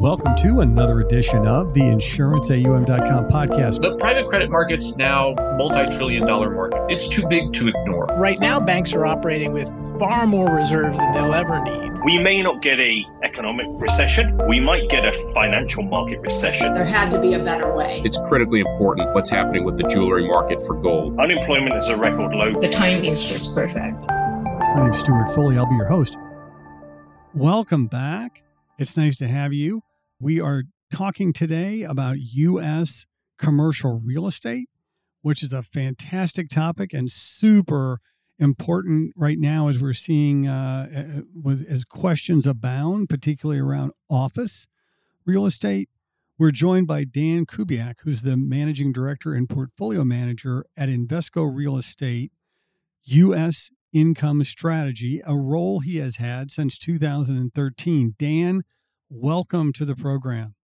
Welcome to another edition of the InsuranceAUM.com podcast. The private credit market's now multi-trillion dollar market. It's too big to ignore. Right now, banks are operating with far more reserves than they'll ever need. We may not get a economic recession. We might get a financial market recession. There had to be a better way. It's critically important what's happening with the jewelry market for gold. Unemployment is a record low. The time is just perfect. My name's Stewart Foley. I'll be your host. Welcome back. It's nice to have you. We are talking today about U.S. commercial real estate, which is a fantastic topic and super important right now as we're seeing uh, with, as questions abound, particularly around office real estate. We're joined by Dan Kubiak, who's the managing director and portfolio manager at Invesco Real Estate U.S. Income Strategy, a role he has had since 2013. Dan, welcome to the program.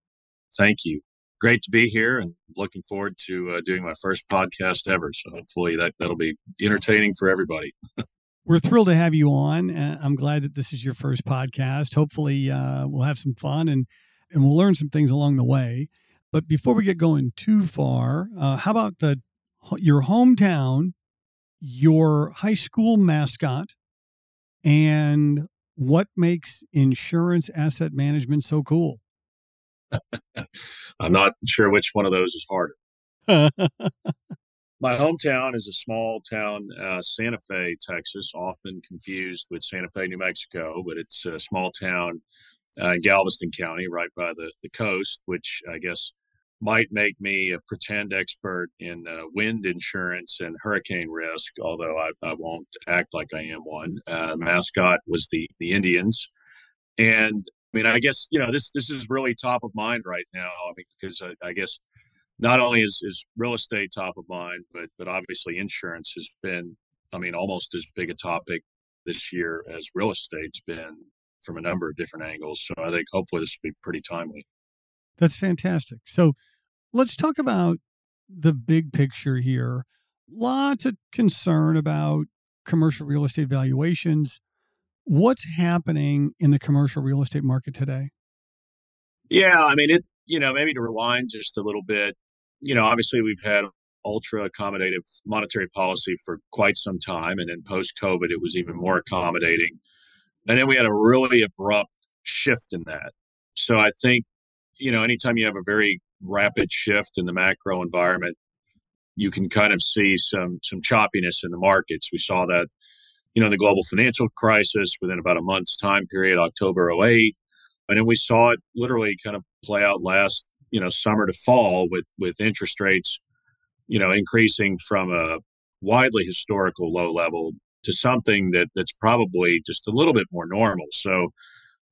Thank you. Great to be here and looking forward to uh, doing my first podcast ever. So hopefully that, that'll be entertaining for everybody. We're thrilled to have you on. Uh, I'm glad that this is your first podcast. Hopefully, uh, we'll have some fun and, and we'll learn some things along the way. But before we get going too far, uh, how about the your hometown, your high school mascot, and what makes insurance asset management so cool? I'm not sure which one of those is harder. My hometown is a small town, uh, Santa Fe, Texas, often confused with Santa Fe, New Mexico, but it's a small town uh, in Galveston County, right by the, the coast, which I guess might make me a pretend expert in uh, wind insurance and hurricane risk, although I, I won't act like I am one. Uh, mascot was the the Indians, and I mean, I guess you know this this is really top of mind right now. I mean, because I, I guess not only is, is real estate top of mind, but but obviously insurance has been, I mean, almost as big a topic this year as real estate's been from a number of different angles. So I think hopefully this will be pretty timely. That's fantastic. So let's talk about the big picture here. Lots of concern about commercial real estate valuations. What's happening in the commercial real estate market today? Yeah, I mean, it, you know, maybe to rewind just a little bit, you know, obviously we've had ultra accommodative monetary policy for quite some time. And then post COVID, it was even more accommodating. And then we had a really abrupt shift in that. So I think, you know, anytime you have a very rapid shift in the macro environment, you can kind of see some some choppiness in the markets. We saw that, you know, the global financial crisis within about a month's time period, October 08. And then we saw it literally kind of play out last, you know, summer to fall with with interest rates, you know, increasing from a widely historical low level to something that that's probably just a little bit more normal. So,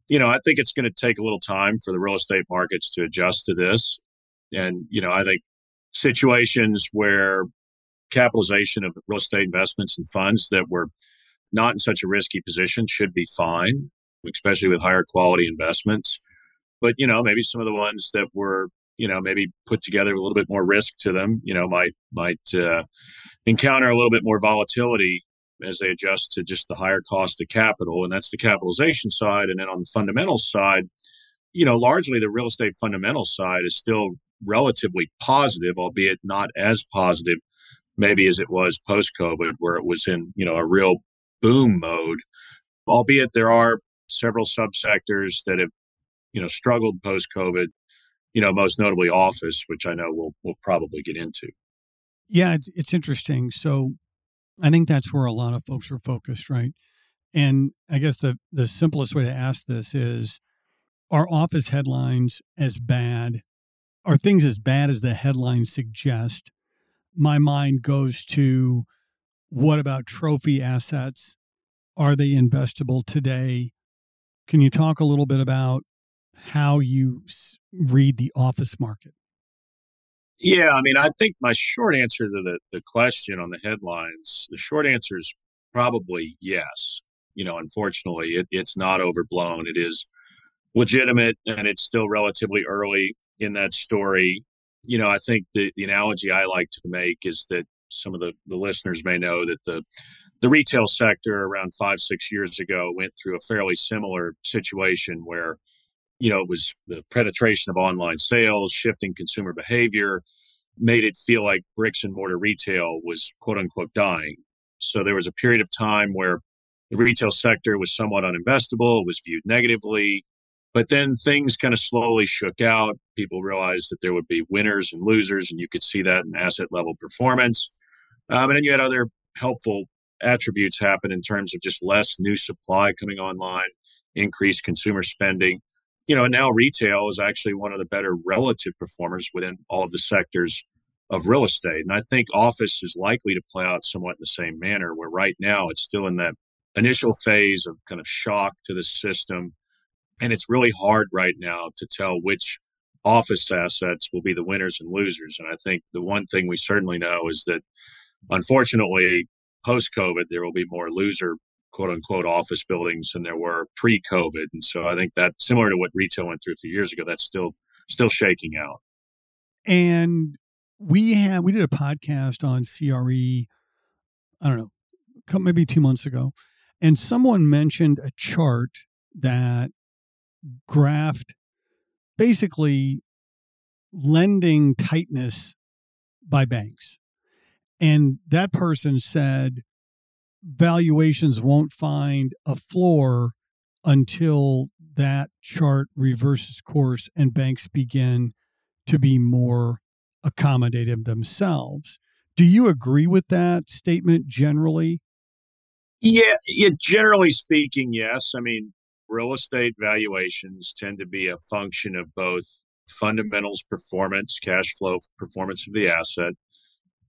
you know, I think it's going to take a little time for the real estate markets to adjust to this. And, you know, I think situations where capitalization of real estate investments and funds that were not in such a risky position should be fine, especially with higher quality investments. But, you know, maybe some of the ones that were, you know, maybe put together a little bit more risk to them, you know, might, might uh, encounter a little bit more volatility as they adjust to just the higher cost of capital. And that's the capitalization side. And then on the fundamental side, you know, largely the real estate fundamental side is still relatively positive, albeit not as positive maybe as it was post COVID, where it was in, you know, a real boom mode. Albeit there are several subsectors that have, you know, struggled post COVID, you know, most notably office, which I know we'll we'll probably get into. Yeah, it's it's interesting. So I think that's where a lot of folks are focused, right? And I guess the the simplest way to ask this is are office headlines as bad are things as bad as the headlines suggest, my mind goes to what about trophy assets? Are they investable today? Can you talk a little bit about how you read the office market? Yeah, I mean, I think my short answer to the, the question on the headlines, the short answer is probably yes. You know, unfortunately, it, it's not overblown. It is legitimate and it's still relatively early in that story. You know, I think the, the analogy I like to make is that some of the, the listeners may know that the the retail sector around five, six years ago went through a fairly similar situation where, you know, it was the penetration of online sales, shifting consumer behavior, made it feel like bricks and mortar retail was quote unquote dying. So there was a period of time where the retail sector was somewhat uninvestable, it was viewed negatively. But then things kind of slowly shook out. People realized that there would be winners and losers, and you could see that in asset level performance. Um, and then you had other helpful attributes happen in terms of just less new supply coming online, increased consumer spending. You know, and now retail is actually one of the better relative performers within all of the sectors of real estate. And I think office is likely to play out somewhat in the same manner, where right now it's still in that initial phase of kind of shock to the system. And it's really hard right now to tell which office assets will be the winners and losers. And I think the one thing we certainly know is that unfortunately, post COVID, there will be more loser quote unquote office buildings than there were pre COVID. And so I think that similar to what retail went through a few years ago, that's still still shaking out. And we had we did a podcast on CRE, I don't know, maybe two months ago, and someone mentioned a chart that graphed basically lending tightness by banks. And that person said valuations won't find a floor until that chart reverses course and banks begin to be more accommodative themselves. Do you agree with that statement generally? Yeah, yeah, generally speaking, yes. I mean, real estate valuations tend to be a function of both fundamentals performance, cash flow performance of the asset,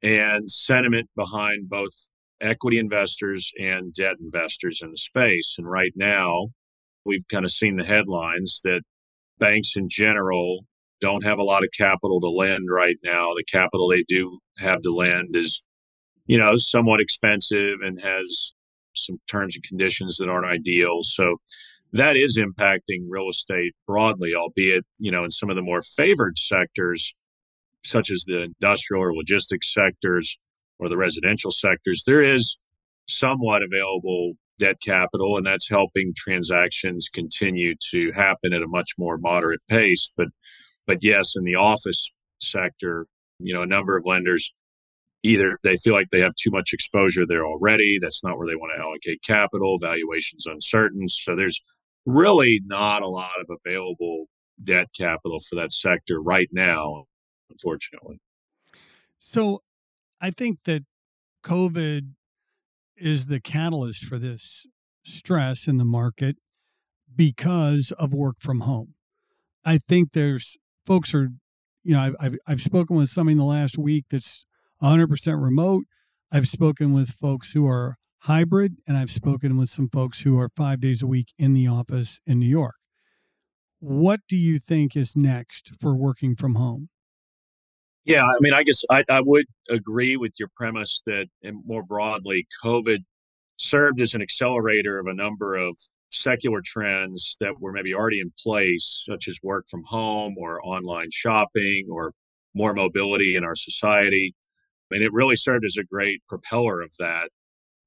and sentiment behind both equity investors and debt investors in the space. And right now, we've kind of seen the headlines that banks in general don't have a lot of capital to lend right now. The capital they do have to lend is, you know, somewhat expensive and has some terms and conditions that aren't ideal. So that is impacting real estate broadly, albeit, you know, in some of the more favored sectors, such as the industrial or logistics sectors or the residential sectors, there is somewhat available debt capital, and that's helping transactions continue to happen at a much more moderate pace. But but yes, in the office sector, you know, a number of lenders either they feel like they have too much exposure there already. That's not where they want to allocate capital. Valuation's uncertain. So there's really not a lot of available debt capital for that sector right now, unfortunately. So I think that COVID is the catalyst for this stress in the market because of work from home. I think there's folks are, you know, I've, I've, I've spoken with somebody in the last week that's 100% remote. I've spoken with folks who are hybrid, and I've spoken with some folks who are five days a week in the office in New York. What do you think is next for working from home? Yeah, I mean, I guess I, I would agree with your premise that, and more broadly, COVID served as an accelerator of a number of secular trends that were maybe already in place, such as work from home or online shopping or more mobility in our society. I mean, it really served as a great propeller of that.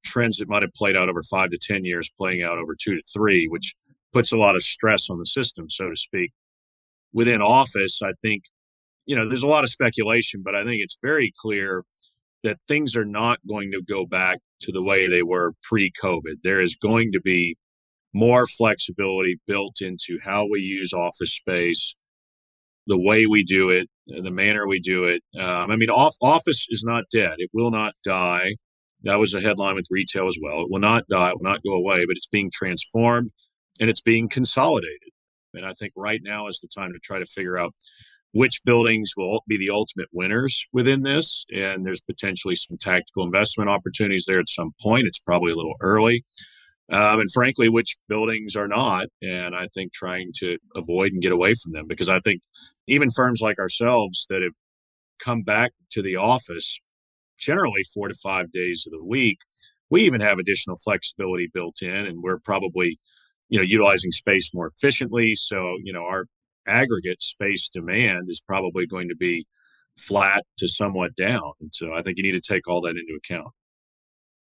Trends that might have played out over five to 10 years, playing out over two to three, which puts a lot of stress on the system, so to speak. Within office, I think, you know, there's a lot of speculation, but I think it's very clear that things are not going to go back to the way they were pre COVID. There is going to be more flexibility built into how we use office space, the way we do it, the manner we do it. Um, I mean, off, office is not dead. It will not die. That was a headline with retail as well. It will not die. It will not go away, but it's being transformed and it's being consolidated. And I think right now is the time to try to figure out which buildings will be the ultimate winners within this. And there's potentially some tactical investment opportunities there at some point. It's probably a little early um, and frankly, which buildings are not. And I think trying to avoid and get away from them because I think even firms like ourselves that have come back to the office generally four to five days of the week, we even have additional flexibility built in, and we're probably you know utilizing space more efficiently. So you know our aggregate space demand is probably going to be flat to somewhat down. And so I think you need to take all that into account.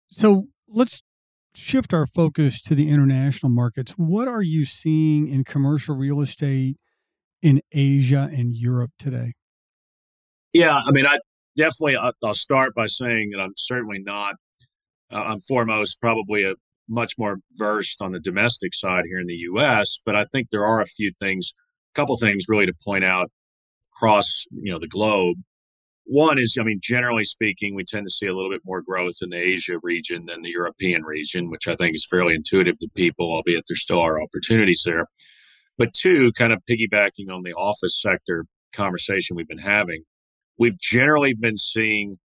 So let's shift our focus to the international markets, what are you seeing in commercial real estate in Asia and Europe today? Yeah, I mean, I definitely I'll start by saying that I'm certainly not. Uh, I'm foremost probably a much more versed on the domestic side here in the U.S., but I think there are a few things, a couple things really to point out across you know the globe. One is, I mean, generally speaking, we tend to see a little bit more growth in the Asia region than the European region, which I think is fairly intuitive to people, albeit there still are opportunities there. But two, kind of piggybacking on the office sector conversation we've been having, we've generally been seeing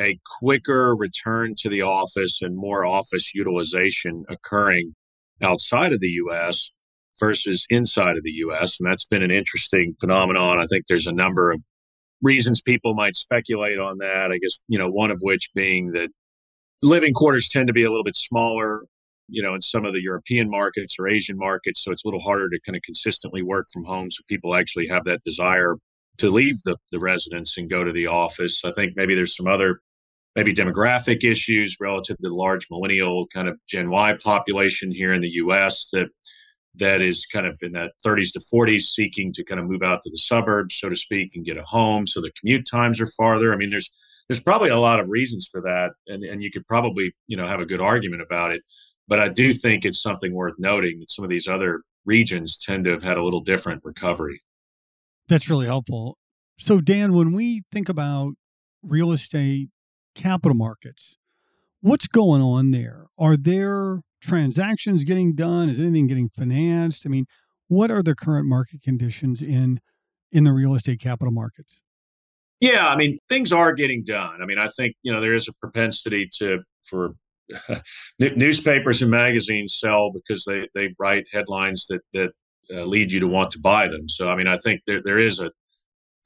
a quicker return to the office and more office utilization occurring outside of the US versus inside of the US. And that's been an interesting phenomenon. I think there's a number of reasons people might speculate on that. I guess, you know, one of which being that living quarters tend to be a little bit smaller, you know, in some of the European markets or Asian markets. So it's a little harder to kind of consistently work from home. So people actually have that desire to leave the, the residence and go to the office. I think maybe there's some other maybe demographic issues relative to the large millennial kind of Gen Y population here in the US that that is kind of in that 30s to 40s seeking to kind of move out to the suburbs so to speak and get a home. So the commute times are farther. I mean there's there's probably a lot of reasons for that and and you could probably you know have a good argument about it. But i do think it's something worth noting that some of these other regions tend to have had a little different recovery that's really helpful. So, Dan, when we think about real estate capital markets, what's going on there? Are there transactions getting done? Is anything getting financed? I mean, what are the current market conditions in in the real estate capital markets? Yeah, I mean, things are getting done. I mean, I think you know there is a propensity to for newspapers and magazines sell because they they write headlines that that uh, lead you to want to buy them. So, I mean, I think there, there is a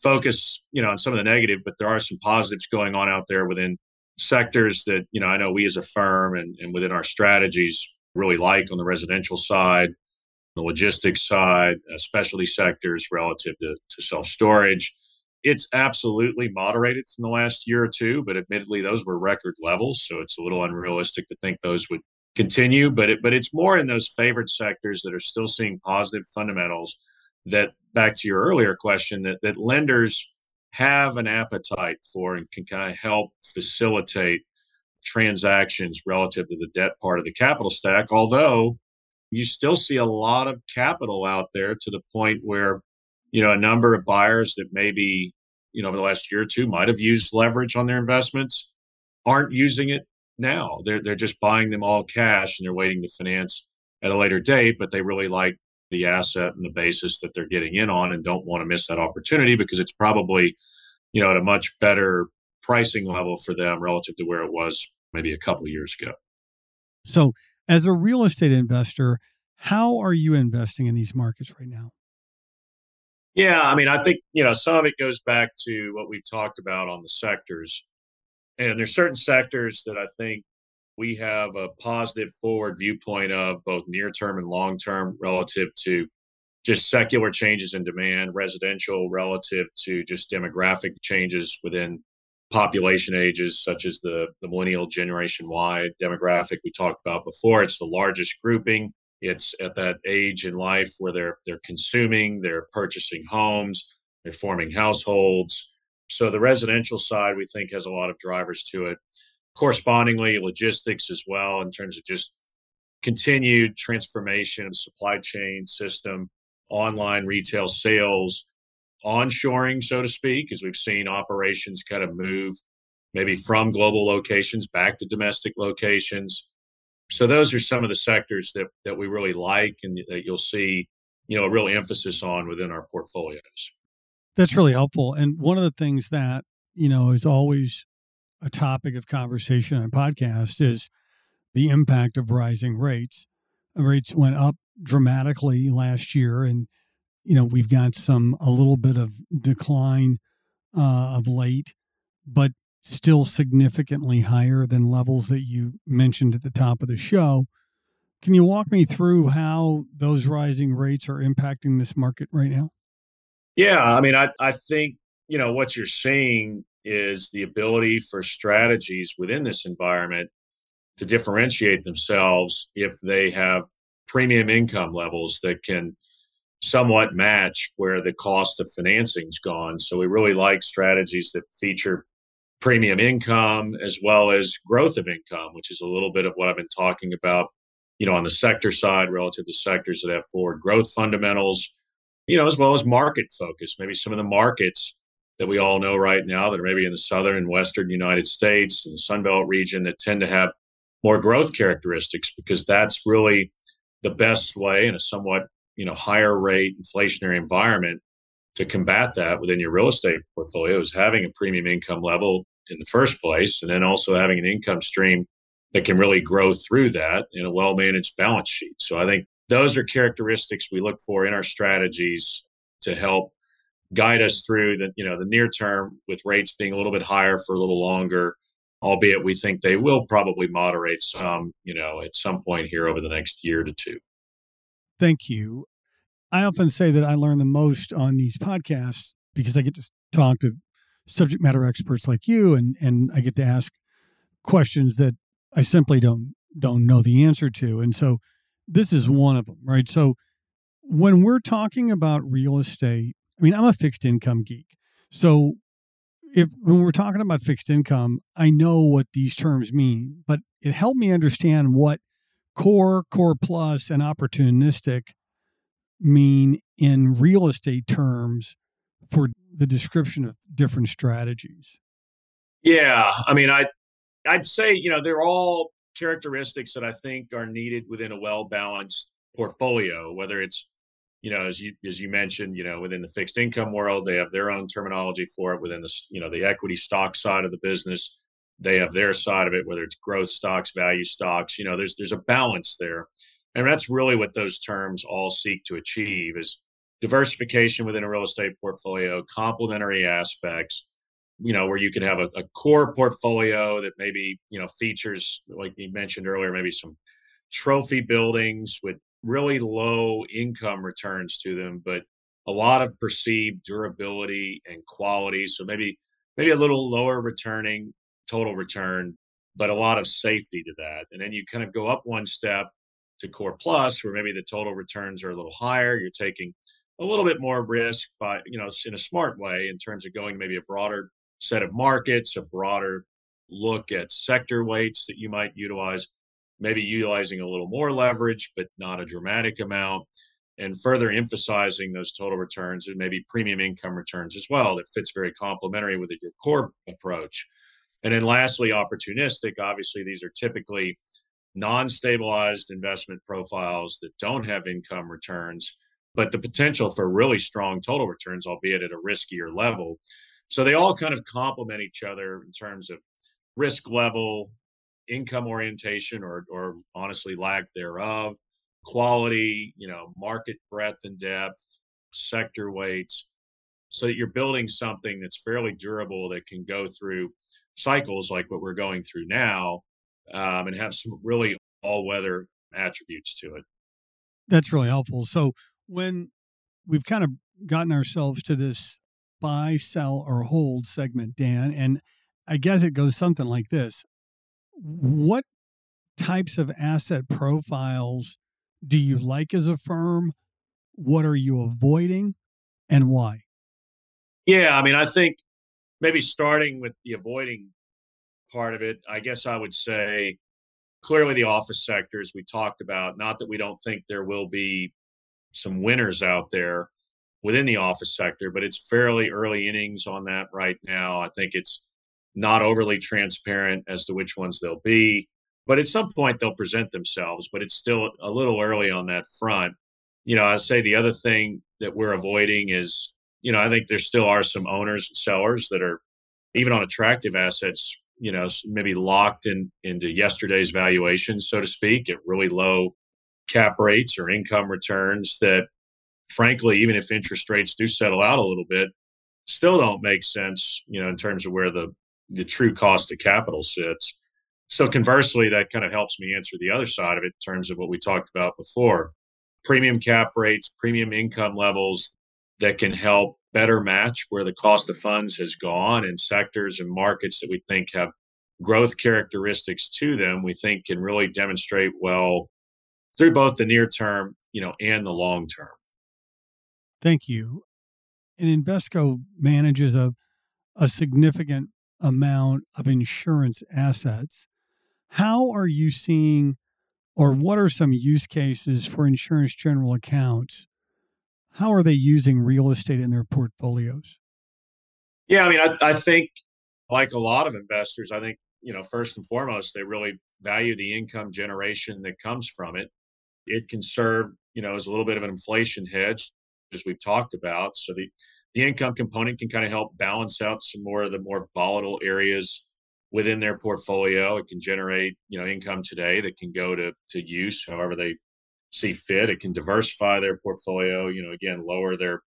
focus, you know, on some of the negative, but there are some positives going on out there within sectors that, you know, I know we as a firm and, and within our strategies really like on the residential side, the logistics side, uh, specialty sectors relative to, to self storage. It's absolutely moderated from the last year or two, but admittedly, those were record levels. So it's a little unrealistic to think those would continue, but it, but it's more in those favored sectors that are still seeing positive fundamentals. That back to your earlier question, that that lenders have an appetite for and can kind of help facilitate transactions relative to the debt part of the capital stack. Although you still see a lot of capital out there to the point where you know a number of buyers that maybe you know over the last year or two might have used leverage on their investments aren't using it now. They're they're just buying them all cash and they're waiting to finance at a later date, but they really like the asset and the basis that they're getting in on and don't want to miss that opportunity because it's probably, you know, at a much better pricing level for them relative to where it was maybe a couple of years ago. So, as a real estate investor, how are you investing in these markets right now? Yeah, I mean, I think, you know, some of it goes back to what we've talked about on the sectors. And there's certain sectors that I think we have a positive forward viewpoint of both near term and long term relative to just secular changes in demand, residential relative to just demographic changes within population ages, such as the, the millennial generation Y demographic we talked about before. It's the largest grouping. It's at that age in life where they're they're consuming, they're purchasing homes, they're forming households. So the residential side, we think, has a lot of drivers to it. Correspondingly, logistics as well, in terms of just continued transformation of supply chain system, online retail sales, onshoring, so to speak, as we've seen operations kind of move maybe from global locations back to domestic locations. So those are some of the sectors that that we really like and that you'll see, you know, a real emphasis on within our portfolios. That's really helpful. And one of the things that, you know, is always a topic of conversation on podcasts is the impact of rising rates. Rates went up dramatically last year, and you know we've got some a little bit of decline uh, of late, but still significantly higher than levels that you mentioned at the top of the show. Can you walk me through how those rising rates are impacting this market right now? Yeah, I mean, I, I think, you know, what you're seeing is the ability for strategies within this environment to differentiate themselves if they have premium income levels that can somewhat match where the cost of financing's gone. So we really like strategies that feature premium income as well as growth of income, which is a little bit of what I've been talking about, you know, on the sector side relative to sectors that have forward growth fundamentals, you know, as well as market focus. Maybe some of the markets that we all know right now that are maybe in the southern and western United States and the Sunbelt region that tend to have more growth characteristics because that's really the best way in a somewhat you know higher rate inflationary environment to combat that within your real estate portfolio is having a premium income level in the first place and then also having an income stream that can really grow through that in a well managed balance sheet so i think those are characteristics we look for in our strategies to help guide us through the you know the near term with rates being a little bit higher for a little longer albeit we think they will probably moderate some you know at some point here over the next year to two Thank you. I often say that I learn the most on these podcasts because I get to talk to subject matter experts like you and and I get to ask questions that I simply don't don't know the answer to. And so this is one of them, right? So when we're talking about real estate, I mean, I'm a fixed income geek. So if when we're talking about fixed income, I know what these terms mean, but it helped me understand what core, core plus, and opportunistic mean in real estate terms for the description of different strategies? Yeah, I mean, I I'd say you know they're all characteristics that I think are needed within a well balanced portfolio. Whether it's you know as you as you mentioned, you know within the fixed income world, they have their own terminology for it. Within the you know the equity stock side of the business, they have their side of it, whether it's growth stocks, value stocks. You know, there's there's a balance there, and that's really what those terms all seek to achieve is diversification within a real estate portfolio, complementary aspects. You know, where you can have a, a core portfolio that maybe you know features, like you mentioned earlier, maybe some trophy buildings with really low income returns to them, but a lot of perceived durability and quality. So maybe maybe a little lower returning total return, but a lot of safety to that. And then you kind of go up one step to Core Plus, where maybe the total returns are a little higher. You're taking a little bit more risk by, you know, in a smart way in terms of going maybe a broader set of markets, a broader look at sector weights that you might utilize, maybe utilizing a little more leverage, but not a dramatic amount, and further emphasizing those total returns and maybe premium income returns as well. That fits very complementary with your core approach. And then lastly, opportunistic. Obviously, these are typically non stabilized investment profiles that don't have income returns, but the potential for really strong total returns, albeit at a riskier level. So they all kind of complement each other in terms of risk level, income orientation, or, or honestly, lack thereof, quality, you know, market breadth and depth, sector weights, so that you're building something that's fairly durable that can go through cycles like what we're going through now um, and have some really all weather attributes to it. That's really helpful. So when we've kind of gotten ourselves to this buy, sell, or hold segment, Dan, and I guess it goes something like this What types of asset profiles do you like as a firm? What are you avoiding and why? Yeah, I mean, I think maybe starting with the avoiding part of it, I guess I would say clearly the office sectors we talked about. Not that we don't think there will be some winners out there within the office sector, but it's fairly early innings on that right now. I think it's not overly transparent as to which ones they'll be, but at some point they'll present themselves, but it's still a little early on that front. You know, I'd say the other thing that we're avoiding is you know, I think there still are some owners and sellers that are even on attractive assets, you know, maybe locked in into yesterday's valuation, so to speak, at really low cap rates or income returns that frankly, even if interest rates do settle out a little bit, still don't make sense, you know, in terms of where the the true cost of capital sits. So conversely, that kind of helps me answer the other side of it in terms of what we talked about before. Premium cap rates, premium income levels, that can help better match where the cost of funds has gone in sectors and markets that we think have growth characteristics to them, we think can really demonstrate well through both the near term, you know, and the long term. Thank you. And Invesco manages a, a significant amount of insurance assets. How are you seeing, or what are some use cases for insurance general accounts? How are they using real estate in their portfolios? Yeah, I mean, I, I think like a lot of investors, I think, you know, first and foremost, they really value the income generation that comes from it. It can serve, you know, as a little bit of an inflation hedge, as we've talked about. So the, the income component can kind of help balance out some more of the more volatile areas within their portfolio. It can generate, you know, income today that can go to to use however they see fit. It can diversify their portfolio, you know, again, lower their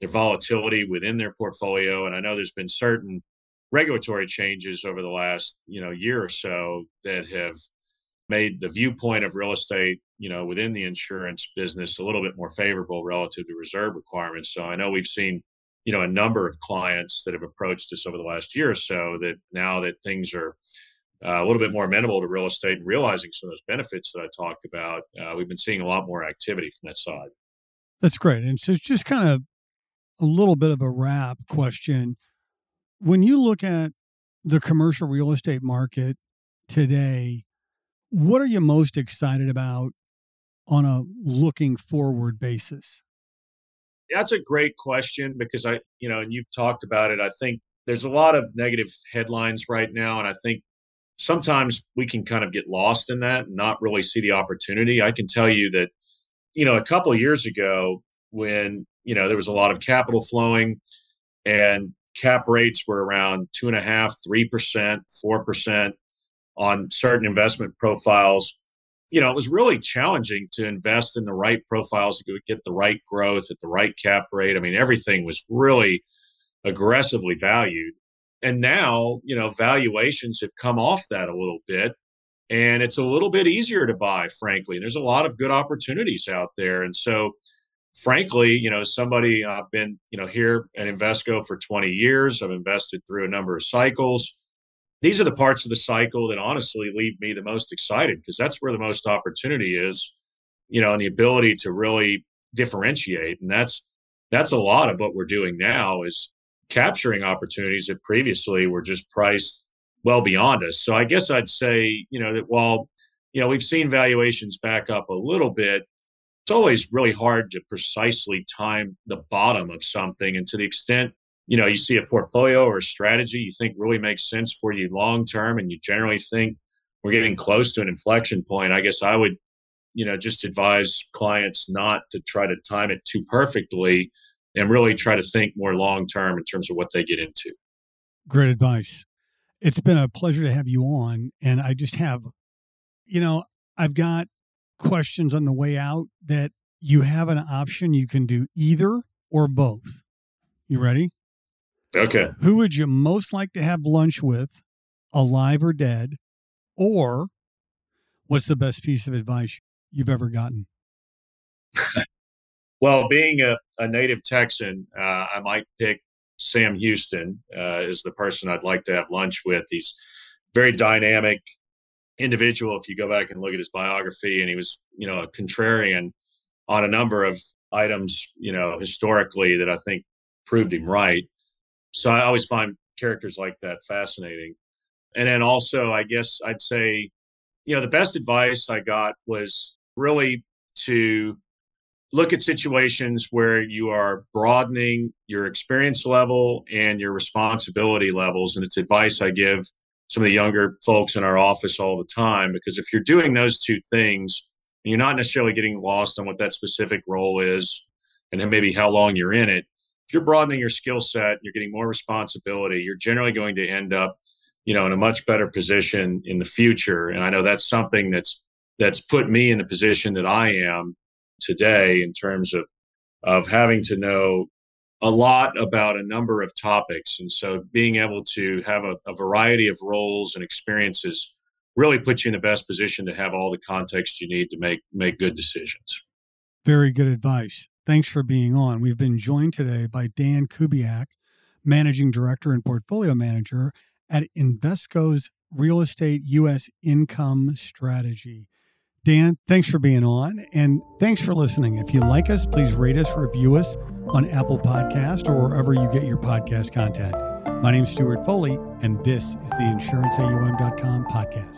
their volatility within their portfolio. And I know there's been certain regulatory changes over the last, you know, year or so that have made the viewpoint of real estate, you know, within the insurance business a little bit more favorable relative to reserve requirements. So I know we've seen, you know, a number of clients that have approached us over the last year or so that now that things are uh, a little bit more amenable to real estate and realizing some of those benefits that I talked about, uh, we've been seeing a lot more activity from that side. That's great. And so it's just kind of a little bit of a wrap question. When you look at the commercial real estate market today, what are you most excited about on a looking forward basis? That's a great question because I, you know, and you've talked about it. I think there's a lot of negative headlines right now. And I think sometimes we can kind of get lost in that and not really see the opportunity. I can tell you that, you know, a couple of years ago when, you know, there was a lot of capital flowing and cap rates were around two and a half, three percent, four percent on certain investment profiles. You know, it was really challenging to invest in the right profiles to get the right growth at the right cap rate. I mean, everything was really aggressively valued. And now, you know, valuations have come off that a little bit and it's a little bit easier to buy, frankly. And there's a lot of good opportunities out there. And so, frankly, you know, somebody I've been, you know, here at Invesco for 20 years. I've invested through a number of cycles. These are the parts of the cycle that honestly leave me the most excited because that's where the most opportunity is, you know, and the ability to really differentiate. And that's that's a lot of what we're doing now is capturing opportunities that previously were just priced well beyond us. So I guess I'd say, you know, that while, you know, we've seen valuations back up a little bit, it's always really hard to precisely time the bottom of something. And to the extent, you know, you see a portfolio or a strategy you think really makes sense for you long term, and you generally think we're getting close to an inflection point, I guess I would, you know, just advise clients not to try to time it too perfectly and really try to think more long term in terms of what they get into. Great advice. It's been a pleasure to have you on. And I just have, you know, I've got questions on the way out that you have an option. You can do either or both. You ready? Okay. Who would you most like to have lunch with, alive or dead? Or what's the best piece of advice you've ever gotten? well, being a, a native Texan, uh, I might pick Sam Houston uh, is the person I'd like to have lunch with. He's very dynamic individual. If you go back and look at his biography, and he was, you know, a contrarian on a number of items, you know, historically that I think proved him right. So I always find characters like that fascinating. And then also, I guess I'd say, you know, the best advice I got was really to look at situations where you are broadening your experience level and your responsibility levels. And it's advice I give some of the younger folks in our office all the time because if you're doing those two things, and you're not necessarily getting lost on what that specific role is and maybe how long you're in it. If you're broadening your skill set, you're getting more responsibility, you're generally going to end up, you know, in a much better position in the future. And I know that's something that's that's put me in the position that I am today in terms of of having to know a lot about a number of topics. And so being able to have a, a variety of roles and experiences really puts you in the best position to have all the context you need to make make good decisions. Very good advice. Thanks for being on. We've been joined today by Dan Kubiak, Managing Director and Portfolio Manager at Invesco's Real Estate U.S. Income Strategy. Dan, thanks for being on and thanks for listening. If you like us, please rate us, review us on Apple Podcast or wherever you get your podcast content. My name is Stewart Foley, and this is the InsuranceAUM.com podcast.